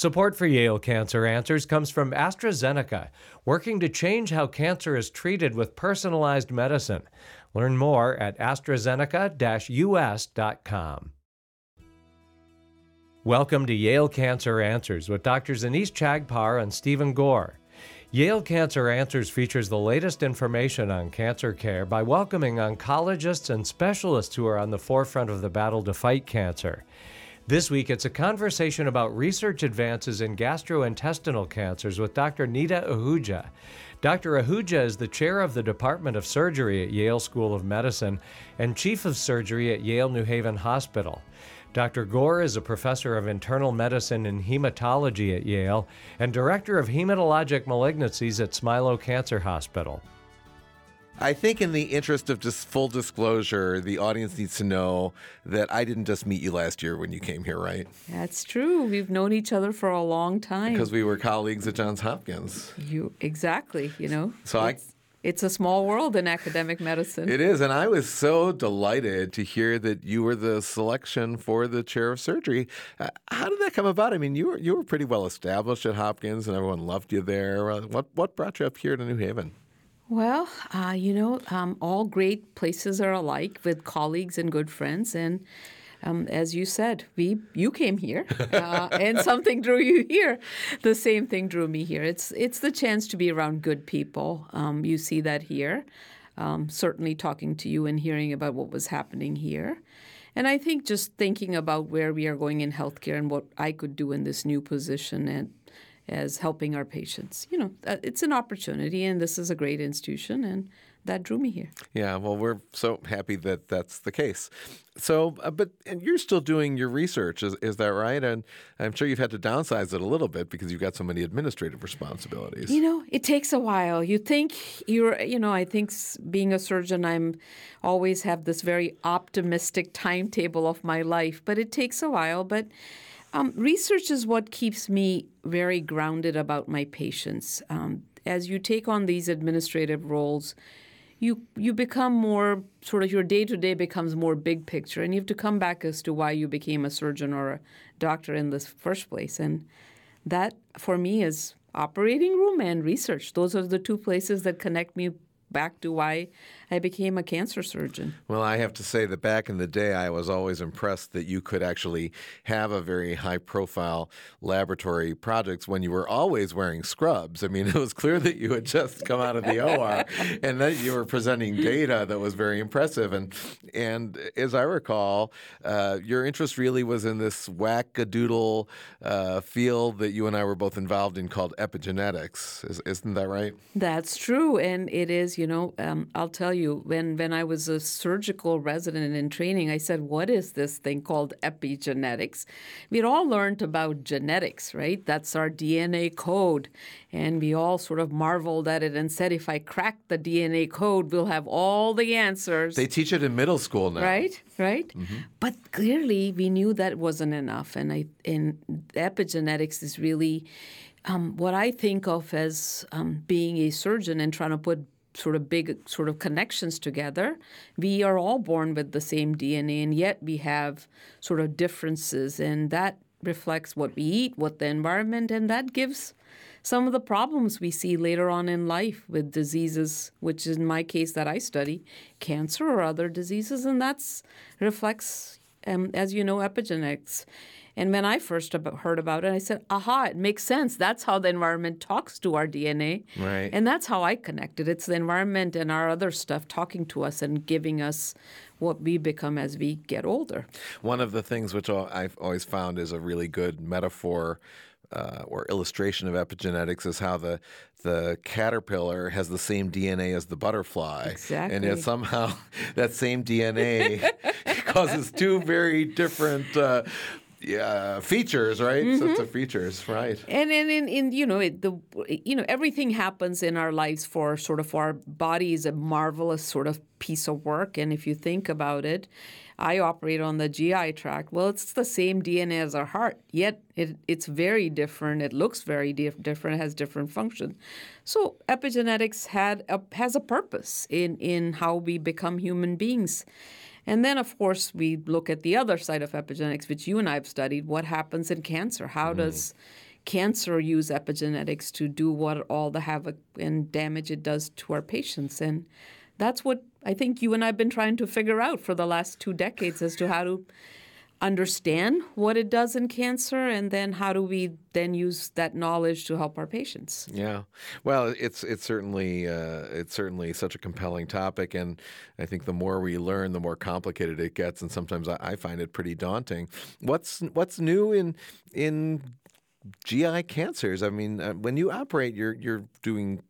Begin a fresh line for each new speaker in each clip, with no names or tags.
Support for Yale Cancer Answers comes from AstraZeneca, working to change how cancer is treated with personalized medicine. Learn more at AstraZeneca-US.com. Welcome to Yale Cancer Answers with Drs. Anees Chagpar and Stephen Gore. Yale Cancer Answers features the latest information on cancer care by welcoming oncologists and specialists who are on the forefront of the battle to fight cancer. This week, it's a conversation about research advances in gastrointestinal cancers with Dr. Nita Ahuja. Dr. Ahuja is the chair of the Department of Surgery at Yale School of Medicine and chief of surgery at Yale New Haven Hospital. Dr. Gore is a professor of internal medicine and hematology at Yale and director of hematologic malignancies at Smilow Cancer Hospital.
I think, in the interest of just full disclosure, the audience needs to know that I didn't just meet you last year when you came here, right?
That's true. We've known each other for a long time
because we were colleagues at Johns Hopkins.
You exactly. You know.
So
it's, I. It's a small world in academic medicine.
It is, and I was so delighted to hear that you were the selection for the chair of surgery. Uh, how did that come about? I mean, you were you were pretty well established at Hopkins, and everyone loved you there. Uh, what what brought you up here to New Haven?
Well, uh, you know, um, all great places are alike with colleagues and good friends. And um, as you said, we you came here, uh, and something drew you here. The same thing drew me here. It's it's the chance to be around good people. Um, you see that here. Um, certainly, talking to you and hearing about what was happening here. And I think just thinking about where we are going in healthcare and what I could do in this new position and as helping our patients. You know, uh, it's an opportunity, and this is a great institution, and that drew me here.
Yeah, well, we're so happy that that's the case. So, uh, but and you're still doing your research, is, is that right? And I'm sure you've had to downsize it a little bit because you've got so many administrative responsibilities.
You know, it takes a while. You think you're, you know, I think being a surgeon, I'm always have this very optimistic timetable of my life, but it takes a while. But um, research is what keeps me very grounded about my patients. Um, as you take on these administrative roles, you you become more sort of your day to day becomes more big picture, and you have to come back as to why you became a surgeon or a doctor in the first place. And that for me is operating room and research. Those are the two places that connect me back to why I became a cancer surgeon.
Well, I have to say that back in the day, I was always impressed that you could actually have a very high profile laboratory projects when you were always wearing scrubs. I mean, it was clear that you had just come out of the OR and that you were presenting data that was very impressive. And, and as I recall, uh, your interest really was in this wackadoodle uh, field that you and I were both involved in called epigenetics. Is, isn't that right?
That's true. And it is you know, um, I'll tell you, when, when I was a surgical resident in training, I said, What is this thing called epigenetics? We'd all learned about genetics, right? That's our DNA code. And we all sort of marveled at it and said, If I crack the DNA code, we'll have all the answers.
They teach it in middle school now.
Right, right. Mm-hmm. But clearly, we knew that wasn't enough. And, I, and epigenetics is really. Um, what I think of as um, being a surgeon and trying to put sort of big sort of connections together. We are all born with the same DNA, and yet we have sort of differences, and that reflects what we eat, what the environment, and that gives some of the problems we see later on in life with diseases, which in my case that I study, cancer or other diseases, and that's reflects, um, as you know, epigenetics. And when I first heard about it, I said, aha, it makes sense. That's how the environment talks to our DNA.
Right.
And that's how I connected. It's the environment and our other stuff talking to us and giving us what we become as we get older.
One of the things which I've always found is a really good metaphor uh, or illustration of epigenetics is how the the caterpillar has the same DNA as the butterfly,
exactly.
and yet somehow that same DNA causes two very different uh, yeah, features, right? Mm-hmm. Sets of features, right?
And and in, in you know it, the you know everything happens in our lives for sort of our body is a marvelous sort of piece of work, and if you think about it. I operate on the GI tract. Well, it's the same DNA as our heart, yet it, it's very different. It looks very dif- different, has different function. So epigenetics had a, has a purpose in, in how we become human beings. And then, of course, we look at the other side of epigenetics, which you and I have studied. What happens in cancer? How mm. does cancer use epigenetics to do what all the havoc and damage it does to our patients. And that's what I think you and I have been trying to figure out for the last two decades as to how to understand what it does in cancer and then how do we then use that knowledge to help our patients?
Yeah. Well it's it's certainly uh, it's certainly such a compelling topic and i think the more we learn the more complicated it gets and sometimes i, I find it pretty daunting. What's what's new in in GI cancers. I mean, uh, when you operate, you're you're doing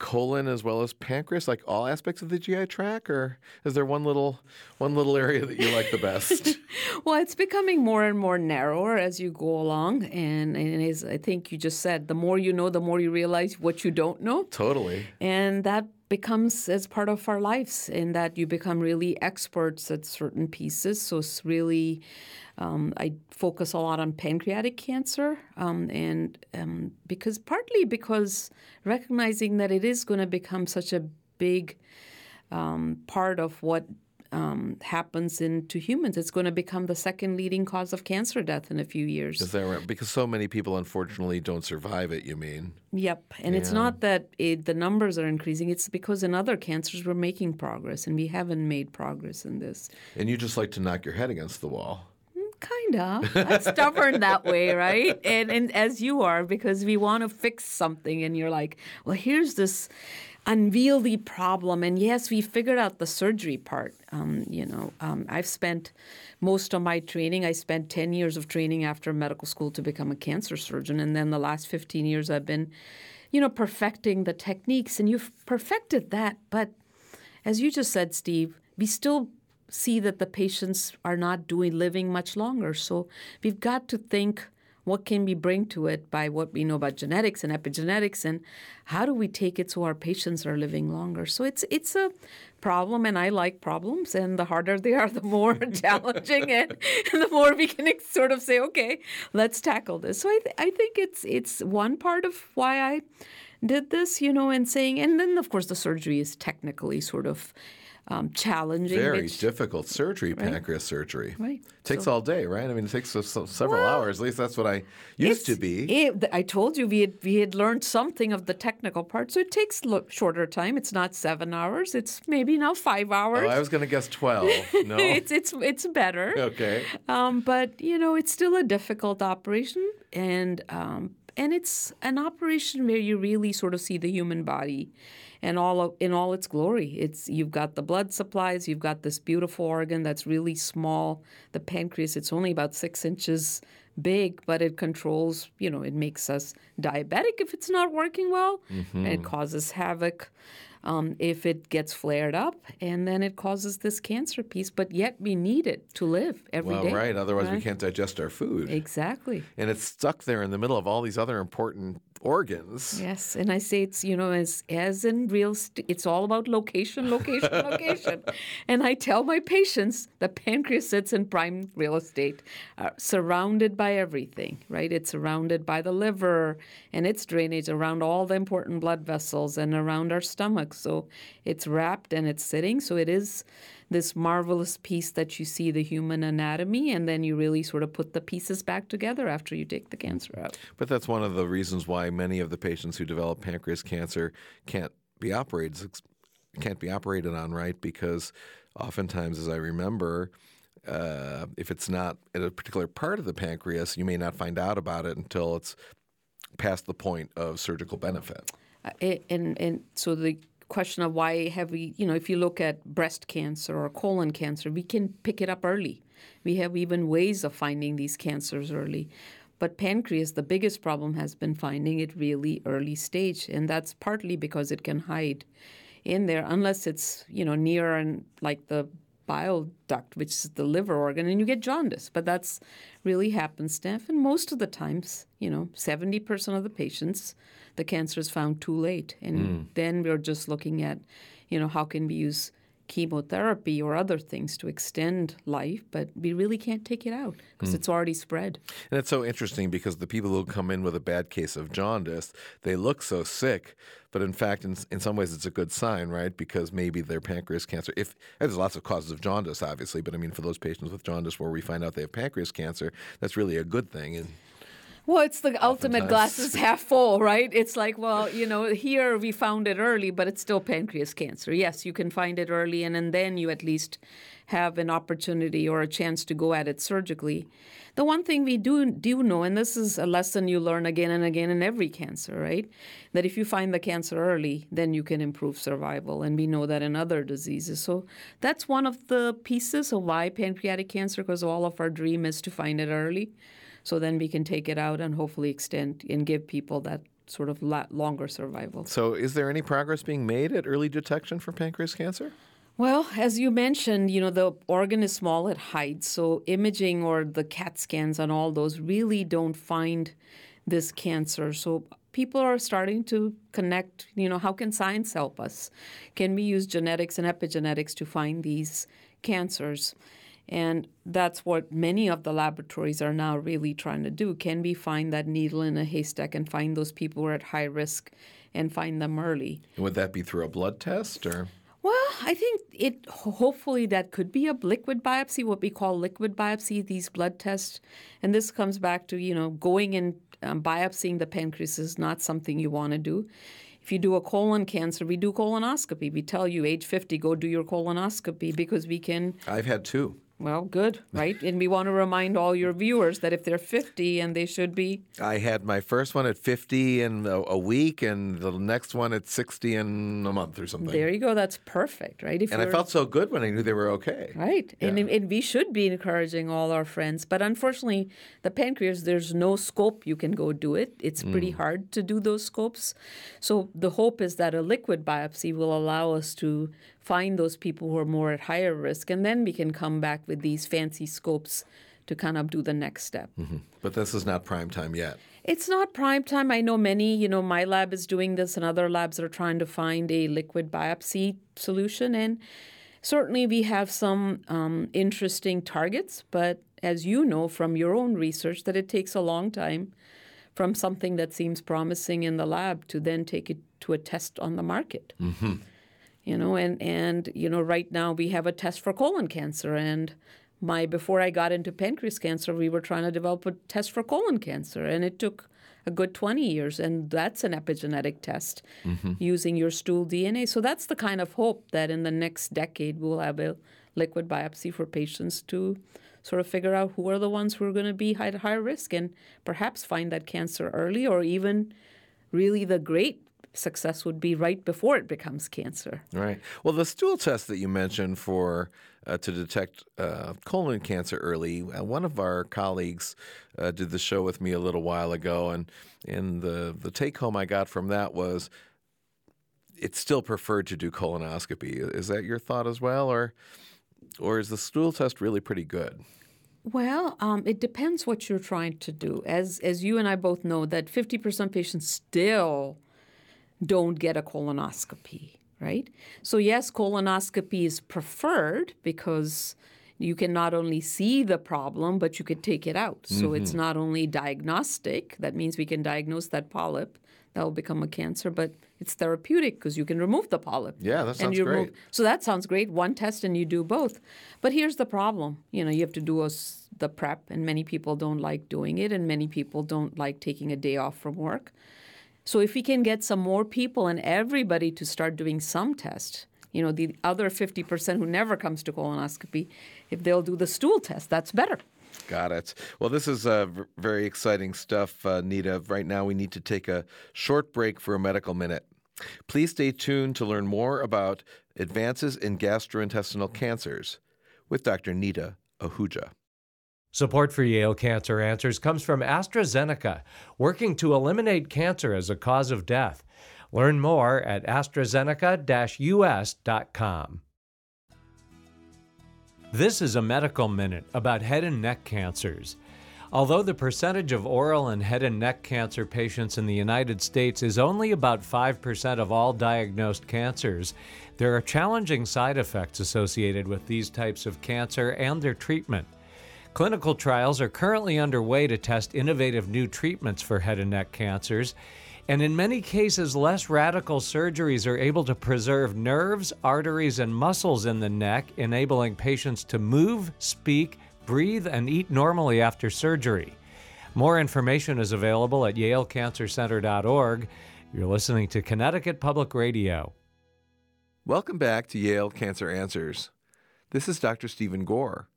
colon as well as pancreas, like all aspects of the GI tract, or is there one little one little area that you like the best?
well, it's becoming more and more narrower as you go along, and, and as I think you just said, the more you know, the more you realize what you don't know.
Totally.
And that becomes as part of our lives in that you become really experts at certain pieces. So it's really um, I focus a lot on pancreatic cancer, um, and um, because partly because recognizing that it is going to become such a big um, part of what um, happens into humans. It's going to become the second leading cause of cancer death in a few years.
Is that right? Because so many people, unfortunately, don't survive it. You mean?
Yep. And yeah. it's not that it, the numbers are increasing. It's because in other cancers we're making progress, and we haven't made progress in this.
And you just like to knock your head against the wall
kind of. I'm stubborn that way, right? And and as you are, because we want to fix something, and you're like, well, here's this unwieldy problem, and yes, we figured out the surgery part. Um, you know, um, I've spent most of my training. I spent ten years of training after medical school to become a cancer surgeon, and then the last fifteen years I've been, you know, perfecting the techniques, and you've perfected that, but as you just said, Steve, we still see that the patients are not doing living much longer. So we've got to think what can we bring to it by what we know about genetics and epigenetics and how do we take it so our patients are living longer? So it's it's a problem and i like problems and the harder they are the more challenging and, and, the more we can sort of say okay let's tackle this. So I, th- I think it's it's one part of why i did this you know and saying and then of course the surgery is technically sort of um, challenging.
Very difficult surgery, right? pancreas surgery.
Right.
Takes so, all day, right? I mean, it takes several well, hours. At least that's what I used to be.
It, I told you we had, we had learned something of the technical part, so it takes lo- shorter time. It's not seven hours. It's maybe now five hours.
Oh, I was going to guess 12. No.
it's, it's, it's better.
Okay.
Um, but, you know, it's still a difficult operation. And um, and it's an operation where you really sort of see the human body and all of, in all its glory. It's you've got the blood supplies, you've got this beautiful organ that's really small, the pancreas. It's only about six inches big, but it controls. You know, it makes us diabetic if it's not working well, mm-hmm. it causes havoc um, if it gets flared up, and then it causes this cancer piece. But yet we need it to live every
well,
day.
right. Otherwise, right? we can't digest our food.
Exactly.
And it's stuck there in the middle of all these other important organs.
Yes, and I say it's you know as as in real st- it's all about location, location, location. And I tell my patients the pancreas sits in prime real estate, uh, surrounded by everything. Right, it's surrounded by the liver and its drainage around all the important blood vessels and around our stomach. So it's wrapped and it's sitting. So it is this marvelous piece that you see the human anatomy, and then you really sort of put the pieces back together after you take the cancer out.
But that's one of the reasons why many of the patients who develop pancreas cancer can't be operated can't be operated on, right? Because oftentimes, as I remember, uh, if it's not in a particular part of the pancreas, you may not find out about it until it's past the point of surgical benefit.
Uh, and and so the question of why have we, you know, if you look at breast cancer or colon cancer, we can pick it up early. We have even ways of finding these cancers early. But pancreas, the biggest problem has been finding it really early stage, and that's partly because it can hide in there unless it's you know near and like the bile duct, which is the liver organ, and you get jaundice. But that's really happenstance, and most of the times, you know, seventy percent of the patients the cancer is found too late. And mm. then we're just looking at, you know, how can we use chemotherapy or other things to extend life, but we really can't take it out because mm. it's already spread.
And it's so interesting because the people who come in with a bad case of jaundice, they look so sick, but in fact, in, in some ways, it's a good sign, right? Because maybe their pancreas cancer. If there's lots of causes of jaundice, obviously, but I mean, for those patients with jaundice where we find out they have pancreas cancer, that's really a good thing. And
Well, it's the ultimate glass is half full, right? It's like, well, you know, here we found it early, but it's still pancreas cancer. Yes, you can find it early, and, and then you at least have an opportunity or a chance to go at it surgically. The one thing we do do know, and this is a lesson you learn again and again in every cancer, right? That if you find the cancer early, then you can improve survival, and we know that in other diseases. So that's one of the pieces of why pancreatic cancer, because all of our dream is to find it early so then we can take it out and hopefully extend and give people that sort of longer survival.
So, is there any progress being made at early detection for pancreas cancer?
Well, as you mentioned, you know, the organ is small, it hides. So, imaging or the CAT scans and all those really don't find this cancer. So, people are starting to connect, you know, how can science help us? Can we use genetics and epigenetics to find these cancers? And that's what many of the laboratories are now really trying to do. Can we find that needle in a haystack and find those people who are at high risk and find them early?
Would that be through a blood test or?
Well, I think it hopefully that could be a liquid biopsy, what we call liquid biopsy, these blood tests. And this comes back to, you know, going and um, biopsying the pancreas is not something you want to do. If you do a colon cancer, we do colonoscopy. We tell you age 50, go do your colonoscopy because we can.
I've had two.
Well, good, right? and we want to remind all your viewers that if they're 50 and they should be.
I had my first one at 50 in a, a week, and the next one at 60 in a month or something.
There you go. That's perfect, right?
If and I felt so good when I knew they were okay.
Right. Yeah. And, and we should be encouraging all our friends. But unfortunately, the pancreas, there's no scope you can go do it. It's pretty mm. hard to do those scopes. So the hope is that a liquid biopsy will allow us to find those people who are more at higher risk, and then we can come back with these fancy scopes to kind of do the next step.
Mm-hmm. But this is not prime time yet.
It's not prime time. I know many, you know, my lab is doing this, and other labs are trying to find a liquid biopsy solution. And certainly we have some um, interesting targets, but as you know from your own research, that it takes a long time from something that seems promising in the lab to then take it to a test on the market. Mm-hmm you know and and you know right now we have a test for colon cancer. And my before I got into pancreas cancer we were trying to develop a test for colon cancer. And it took a good 20 years. And that's an epigenetic test mm-hmm. using your stool DNA so that's the kind of hope that in the next decade we'll have a liquid biopsy for patients to sort of figure out who are the ones who are going to be high high risk and perhaps find that cancer early or even really the great success would be right before it becomes cancer.
Right. Well, the stool test that you mentioned for uh, to detect uh, colon cancer early, uh, one of our colleagues uh, did the show with me a little while ago, and and the the take home I got from that was it's still preferred to do colonoscopy. Is that your thought as well, or or is the stool test really pretty good?
Well, um, it depends what you're trying to do. As as you and I both know, that 50% patients still don't get a colonoscopy, right? So, yes, colonoscopy is preferred because you can not only see the problem, but you can take it out. So, mm-hmm. it's not only diagnostic, that means we can diagnose that polyp that will become a cancer, but it's therapeutic because you can remove the polyp.
Yeah, that sounds great. Remove,
so that sounds great. One test and you do both. But here's the problem. You know, you have to do a, the prep, and many people don't like doing it, and many people don't like taking a day off from work. So if we can get some more people and everybody to start doing some test, you know, the other 50% who never comes to colonoscopy, if they'll do the stool test, that's better.
Got it. Well, this is uh, very exciting stuff, uh, Nita. Right now, we need to take a short break for a medical minute. Please stay tuned to learn more about advances in gastrointestinal cancers with Dr. Nita Ahuja.
Support for Yale Cancer Answers comes from AstraZeneca, working to eliminate cancer as a cause of death. Learn more at AstraZeneca US.com. This is a medical minute about head and neck cancers. Although the percentage of oral and head and neck cancer patients in the United States is only about 5% of all diagnosed cancers, there are challenging side effects associated with these types of cancer and their treatment. Clinical trials are currently underway to test innovative new treatments for head and neck cancers. And in many cases, less radical surgeries are able to preserve nerves, arteries, and muscles in the neck, enabling patients to move, speak, breathe, and eat normally after surgery. More information is available at yalecancercenter.org. You're listening to Connecticut Public Radio.
Welcome back to Yale Cancer Answers. This is Dr. Stephen Gore.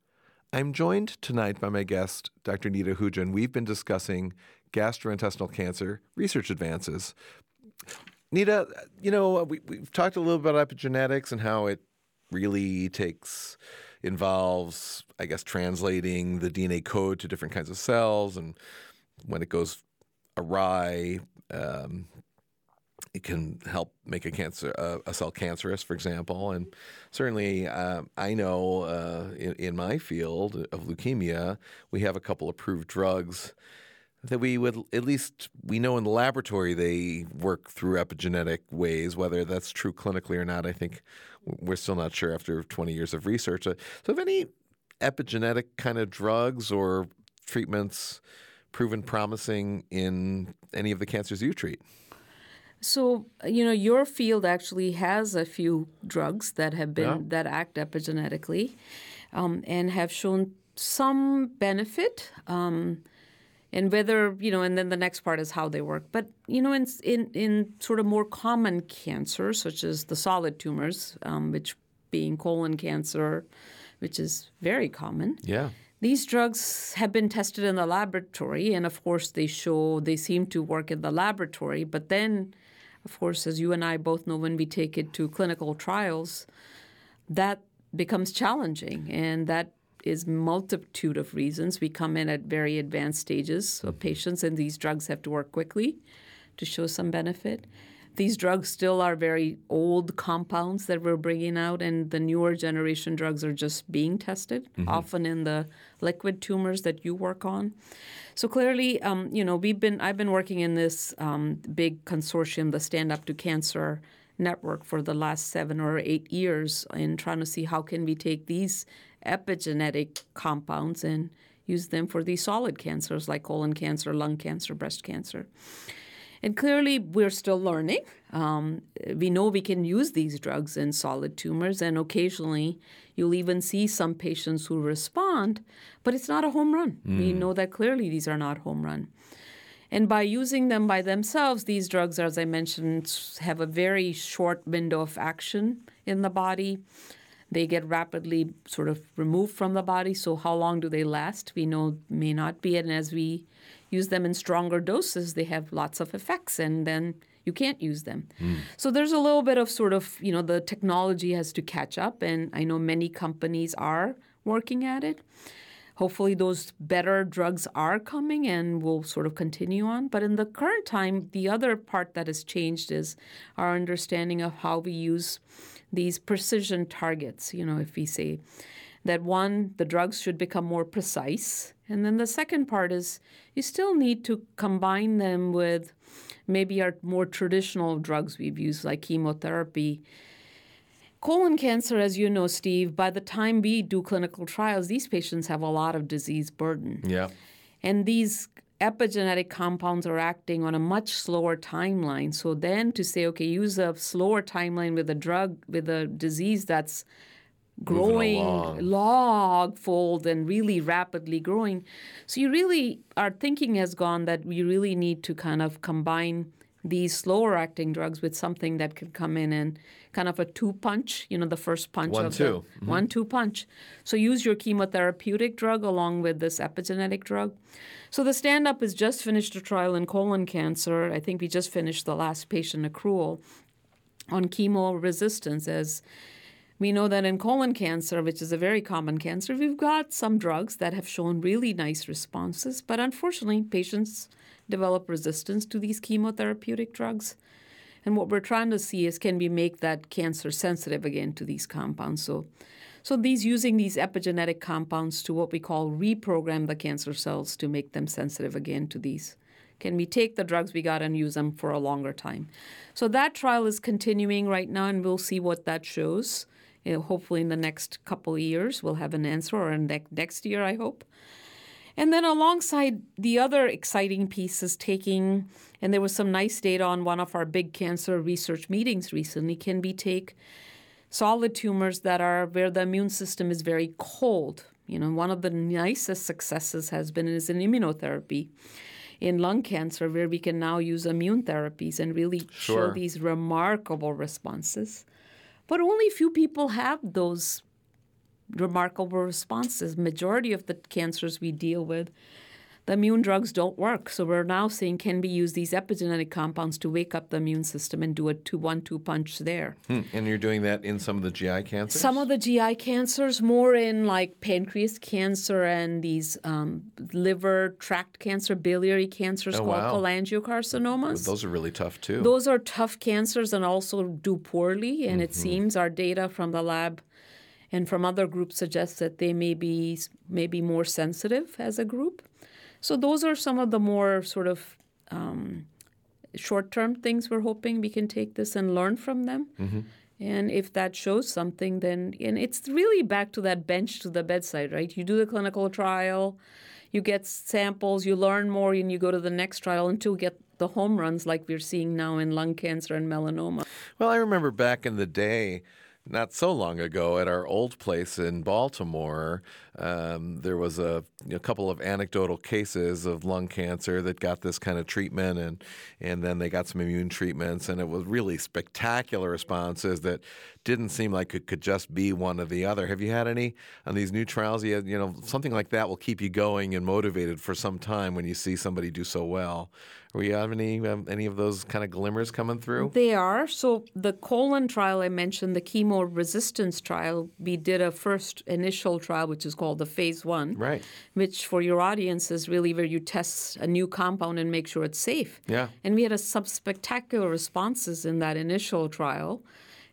I'm joined tonight by my guest, Dr. Nita Ahuja. We've been discussing gastrointestinal cancer research advances. Nita, you know, we, we've talked a little bit about epigenetics and how it really takes involves, I guess, translating the DNA code to different kinds of cells, and when it goes awry, um, it can help make a cancer a cell cancerous, for example. And certainly, uh, I know uh, in, in, my field of leukemia, we have a couple approved drugs that we would at least we know in the laboratory they work through epigenetic ways. Whether that's true clinically or not, I think we're still not sure after 20 years of research. So, have any epigenetic kind of drugs or treatments proven promising in any of the cancers you treat?
So, you know, your field actually has a few drugs that have been yeah. that act epigenetically um, and have shown some benefit. Um, and whether you know, and then the next part is how they work. But you know, in in, in sort of more common cancers, such as the solid tumors, um, which being colon cancer, which is very common.
Yeah.
These drugs have been tested in the laboratory, and of course, they show they seem to work in the laboratory. But then of course, as you and I both know, when we take it to clinical trials, that becomes challenging, and that is multitude of reasons. We come in at very advanced stages of patients, and these drugs have to work quickly to show some benefit. These drugs still are very old compounds that we're bringing out, and the newer generation drugs are just being tested, mm-hmm. often in the liquid tumors that you work on. So clearly, um, you know, we've been I've been working in this um, big consortium, the Stand Up to Cancer network, for the last seven or eight years, in trying to see how can we take these epigenetic compounds and use them for these solid cancers like colon cancer, lung cancer, breast cancer. And clearly, we're still learning. Um, we know we can use these drugs in solid tumors, and occasionally you'll even see some patients who respond, but it's not a home run. Mm. We know that clearly these are not home run. And by using them by themselves, these drugs, as I mentioned, have a very short window of action in the body. They get rapidly sort of removed from the body. So, how long do they last? We know may not be. And as we use them in stronger doses, they have lots of effects, and then you can't use them. Mm. So there's a little bit of sort of, you know, the technology has to catch up, and I know many companies are working at it. Hopefully, those better drugs are coming and will sort of continue on. But in the current time, the other part that has changed is our understanding of how we use these precision targets. You know, if we say that one, the drugs should become more precise. And then the second part is you still need to combine them with maybe our more traditional drugs we've used, like chemotherapy. Colon cancer, as you know, Steve, by the time we do clinical trials, these patients have a lot of disease burden.
Yeah.
And these epigenetic compounds are acting on a much slower timeline. So then to say, okay, use a slower timeline with a drug, with a disease that's growing log fold and really rapidly growing. So you really our thinking has gone that we really need to kind of combine these slower acting drugs with something that could come in and kind of a two punch, you know, the first punch
one,
of
two.
the mm-hmm. one two punch. So use your chemotherapeutic drug along with this epigenetic drug. So the stand up has just finished a trial in colon cancer. I think we just finished the last patient accrual on chemo resistance as we know that in colon cancer, which is a very common cancer, we've got some drugs that have shown really nice responses, but unfortunately, patients develop resistance to these chemotherapeutic drugs. And what we're trying to see is can we make that cancer sensitive again to these compounds? So, so these using these epigenetic compounds to what we call reprogram the cancer cells to make them sensitive again to these. Can we take the drugs we got and use them for a longer time? So that trial is continuing right now, and we'll see what that shows you hopefully in the next couple of years we'll have an answer, or ne- next year, I hope. And then alongside the other exciting pieces taking, and there was some nice data on one of our big cancer research meetings recently. Can we take solid tumors that are where the immune system is very cold, You know, one of the nicest successes has been is in immunotherapy in lung cancer, where we can now use immune therapies and really
Sure.
show these remarkable responses. But only few people have those remarkable responses. Majority of the cancers we deal with, the immune drugs don't work. So we're now saying, can we use these epigenetic compounds to wake up the immune system and do a two one two punch there?
Hmm. And you're doing that in some of the GI cancers?
Some of the GI cancers, more in like pancreas cancer and these um, liver tract cancer, biliary cancers
Oh,
called
wow.
cholangiocarcinomas.
Those are really tough too.
Those are tough cancers and also do poorly. And
Mm-hmm.
it seems our data from the lab and from other groups suggests that they may be maybe more sensitive as a group. So those are some of the more sort of um, short-term things we're hoping we can take this and learn from them.
Mm-hmm.
And if that shows something, then and it's really back to that bench to the bedside, right? You do the clinical trial, you get samples, you learn more, and you go to the next trial until you get the home runs like we're seeing now in lung cancer and melanoma.
Well, I remember back in the day, not so long ago, at our old place in Baltimore, um, there was a, a couple of anecdotal cases of lung cancer that got this kind of treatment, and and then they got some immune treatments, and it was really spectacular responses that didn't seem like it could just be one or the other. Have you had any on these new trials? You, had, you know, something like that will keep you going and motivated for some time when you see somebody do so well. Were you have any um, any of those kind of glimmers coming through?
They are. So the colon trial I mentioned, the chemo resistance trial, we did a first initial trial, which is called the phase one.
Right.
Which for your audience is really where you test a new compound and make sure it's safe.
Yeah.
And we had a, some spectacular responses in that initial trial.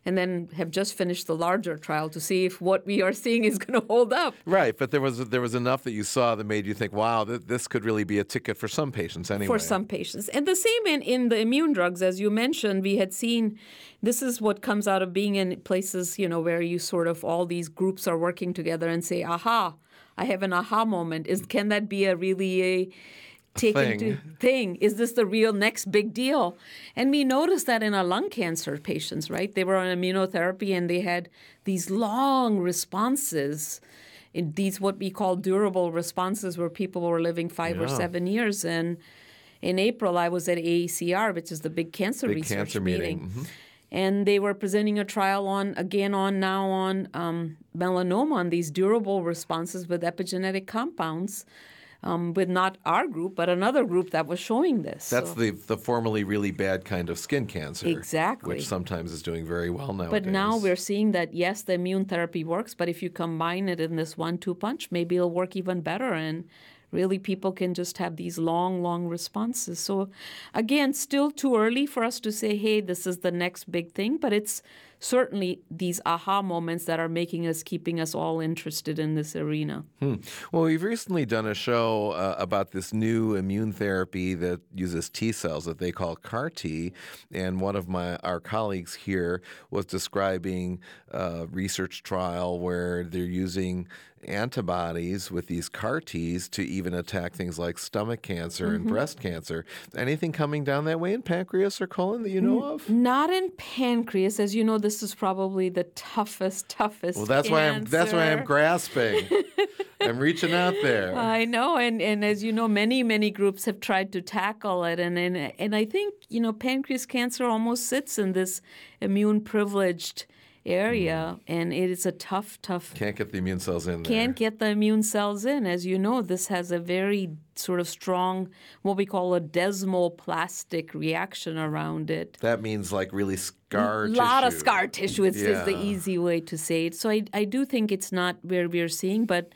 And then have just finished the larger trial to see if what we are seeing is going to hold up.
Right, but there was there was enough that you saw that made you think, "Wow, th- this could really be a ticket for some patients." Anyway,
for some patients. And the same in, in the immune drugs, as you mentioned, we had seen this is what comes out of being in places, you know, where you sort of all these groups are working together and say, aha, I have an aha moment. Is can that be a really a take
thing.
into thing? Is this the real next big deal? And we noticed that in our lung cancer patients, right? They were on immunotherapy and they had these long responses. In these what we call durable responses where people were living five or seven years and in April, I was at AACR, which is the big cancer
Big
research
cancer meeting. Mhm.
and they were presenting a trial on again on now on um, melanoma on these durable responses with epigenetic compounds, um, with not our group but another group that was showing this.
That's
So-
the the formerly really bad kind of skin cancer,
Exactly.
which sometimes is doing very well now.
But now we're seeing that yes, the immune therapy works, but if you combine it in this one-two punch, maybe it'll work even better and really people can just have these long, long responses. So again, still too early for us to say, hey, this is the next big thing, but it's certainly these aha moments that are making us keeping us all interested in this arena.
Hmm. Well, we've recently done a show uh, about this new immune therapy that uses T cells that they call CAR T, and one of my our colleagues here was describing a research trial where they're using antibodies with these CAR Ts to even attack things like stomach cancer
Mm-hmm.
and breast cancer. Anything coming down that way in pancreas or colon that you know of?
Not in pancreas, as you know, this is probably the toughest, toughest.
Well, that's why I'm that's why I'm grasping. I'm reaching out there.
I know, and, and as you know, many many groups have tried to tackle it, and and and I think you know pancreas cancer almost sits in this immune privileged area, mm-hmm. and it is a tough, tough.
Can't get the immune cells in there.
Can't get the immune cells in. As you know, this has a very sort of strong, what we call a desmoplastic reaction around it.
That means like really scar
A lot of scar tissue is, is the easy way to say it. So I, I do think it's not where we're seeing, but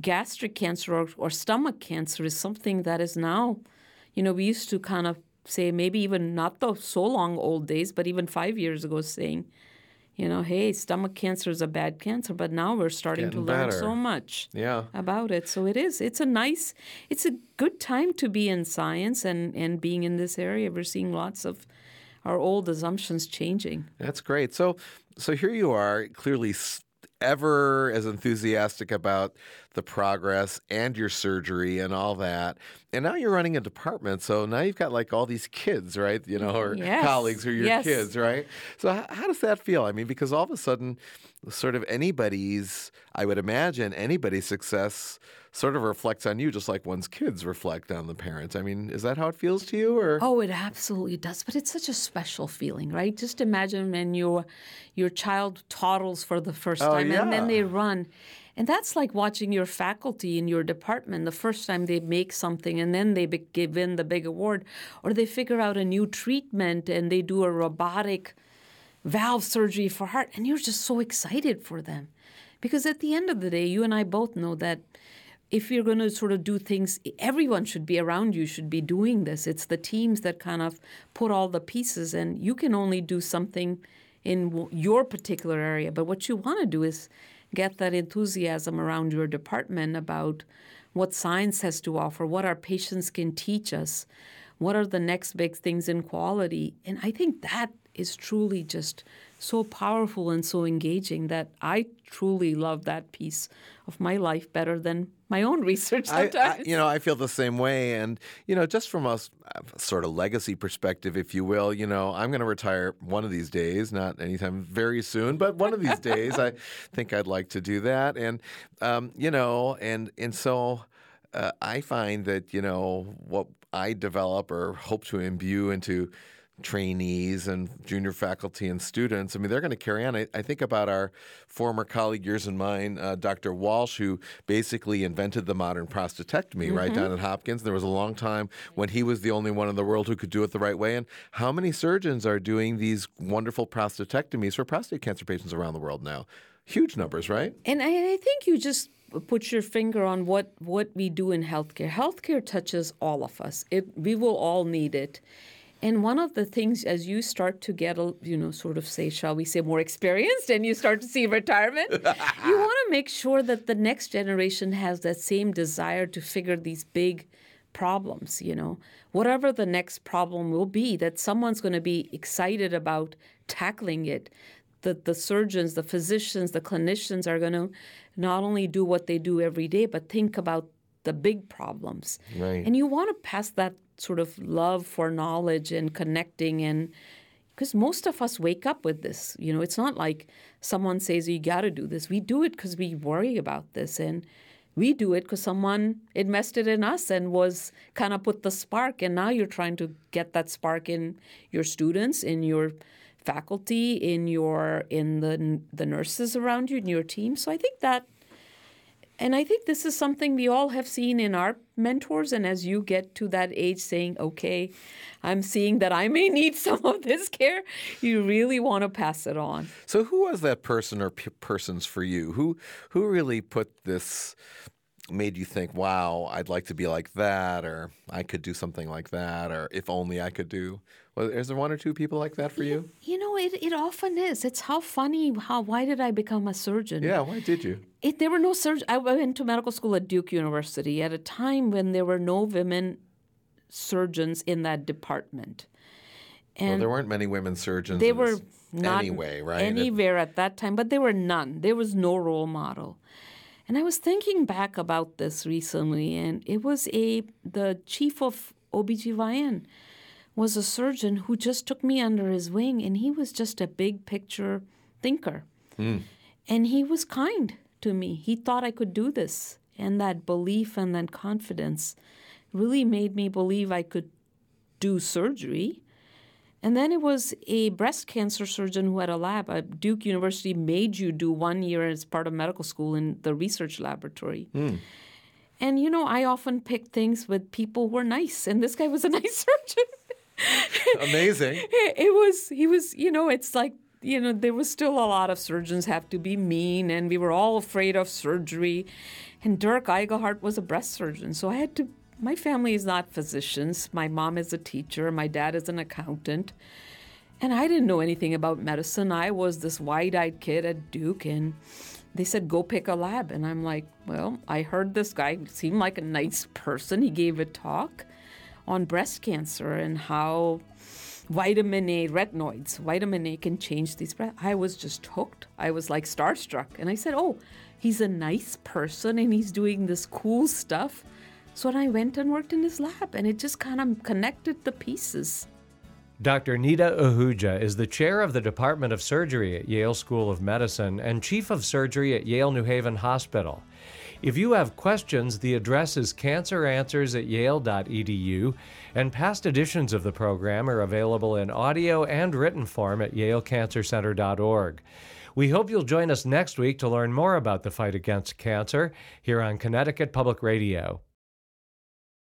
gastric cancer or, or stomach cancer is something that is now, you know, we used to kind of say maybe even not the so long old days, but even five years ago saying, you know, hey, stomach cancer is a bad cancer, but now we're starting
Getting
to learn
better.
so much
Yeah.
about it. So it is. It's a nice, it's a good time to be in science and, and being in this area. We're seeing lots of our old assumptions changing.
That's great. So so here you are, clearly ever as enthusiastic about the progress and your surgery and all that. And now you're running a department, so now you've got like all these kids, right? You know, or
Yes.
colleagues who are your
Yes.
kids, right? So how, how does that feel? I mean, because all of a sudden, sort of anybody's, I would imagine anybody's success sort of reflects on you, just like one's kids reflect on the parents. I mean, is that how it feels to you, or?
Oh, it absolutely does. But it's such a special feeling, right? Just imagine when your your child toddles for the first
Oh,
time and then they run. And that's like watching your faculty in your department the first time they make something and then they give in the big award or they figure out a new treatment and they do a robotic valve surgery for heart and you're just so excited for them. Because at the end of the day you and i both know that if you're going to sort of do things everyone should be around you should be doing this. It's the teams that kind of put all the pieces and you can only do something in your particular area. But what you want to do is get that enthusiasm around your department about what science has to offer what our patients can teach us what are the next big things in quality. And i think that is truly just so powerful and so engaging that I truly love that piece of my life better than my own research
I,
sometimes.
I, you know, I feel the same way, and you know, just from a sort of legacy perspective, if you will, you know, I'm going to retire one of these days, not anytime very soon, but one of these days, I think I'd like to do that, and um, you know, and and so uh, I find that you know what I develop or hope to imbue into trainees and junior faculty and students. I mean, they're going to carry on. I, I think about our former colleague, yours and mine, uh, Dr. Walsh, who basically invented the modern prostatectomy right down at Hopkins. There was a long time when he was the only one in the world who could do it the right way. And how many surgeons are doing these wonderful prostatectomies for prostate cancer patients around the world now? Huge numbers, right?
And I, I think you just put your finger on what, what we do in healthcare. Healthcare touches all of us. It, we will all need it. And one of the things, as you start to get, a, you know, sort of say, shall we say, more experienced, and you start to see retirement, you want to make sure that the next generation has that same desire to figure these big problems, you know, whatever the next problem will be, that someone's going to be excited about tackling it. That the surgeons, the physicians, the clinicians are going to not only do what they do every day, but think about the big problems.
Right.
And you want to pass that sort of love for knowledge and connecting and because most of us wake up with this. You know, it's not like someone says you got to do this. We do it because we worry about this and we do it because someone invested in us and was kind of put the spark and now you're trying to get that spark in your students in your faculty in your in the the nurses around you in your team so i think that and I think this is something we all have seen in our mentors. And as you get to that age saying, okay, I'm seeing that I may need some of this care, you really want to pass it on.
So, who was that person or p- persons for you? Who who really put this? Made you think, "Wow, I'd like to be like that," or "I could do something like that," or "If only I could do." Well, is there one or two people like that for you?
You know, it, it often is. It's how funny, how, why did I become a surgeon?
Yeah. Why did you?
It, there were no surgeons. I went to medical school at Duke University at a time when there were no women surgeons in that department.
well, there weren't many women surgeons.
they were not
anyway, right?
Anywhere at that time, but there were none. There was no role model. And I was thinking back about this recently, and it was a the chief of OBGYN was a surgeon who just took me under his wing, and he was just a big picture thinker. And he was kind to me. He thought I could do this. And that belief and that confidence really made me believe I could do surgery. And then it was a breast cancer surgeon who had a lab. Uh, Duke University made you do one year as part of medical school in the research laboratory. And you know, I often pick things with people who are nice, and this guy was a nice surgeon.
Amazing.
it was he was you know it's like you know there was still a lot of surgeons have to be mean and we were all afraid of surgery. And Dirk Iglehart was a breast surgeon so i had to my family is not physicians. My mom is a teacher my dad is an accountant. And i didn't know anything about medicine. I was this wide-eyed kid at duke and they said go pick a lab. And i'm like well i heard this guy seemed like a nice person. He gave a talk on breast cancer and how vitamin A retinoids. Vitamin A can change these. I was just hooked. I was like starstruck. And I said, Oh, he's a nice person and he's doing this cool stuff. So I went and worked in his lab and it just kind of connected the pieces.
Dr. Nita Ahuja is the chair of the Department of Surgery at Yale School of Medicine and chief of surgery at Yale New Haven Hospital. If you have questions, the address is canceranswers at yale.edu, and past editions of the program are available in audio and written form at yalecancercenter.org. We hope you'll join us next week to learn more about the fight against cancer here on Connecticut Public Radio.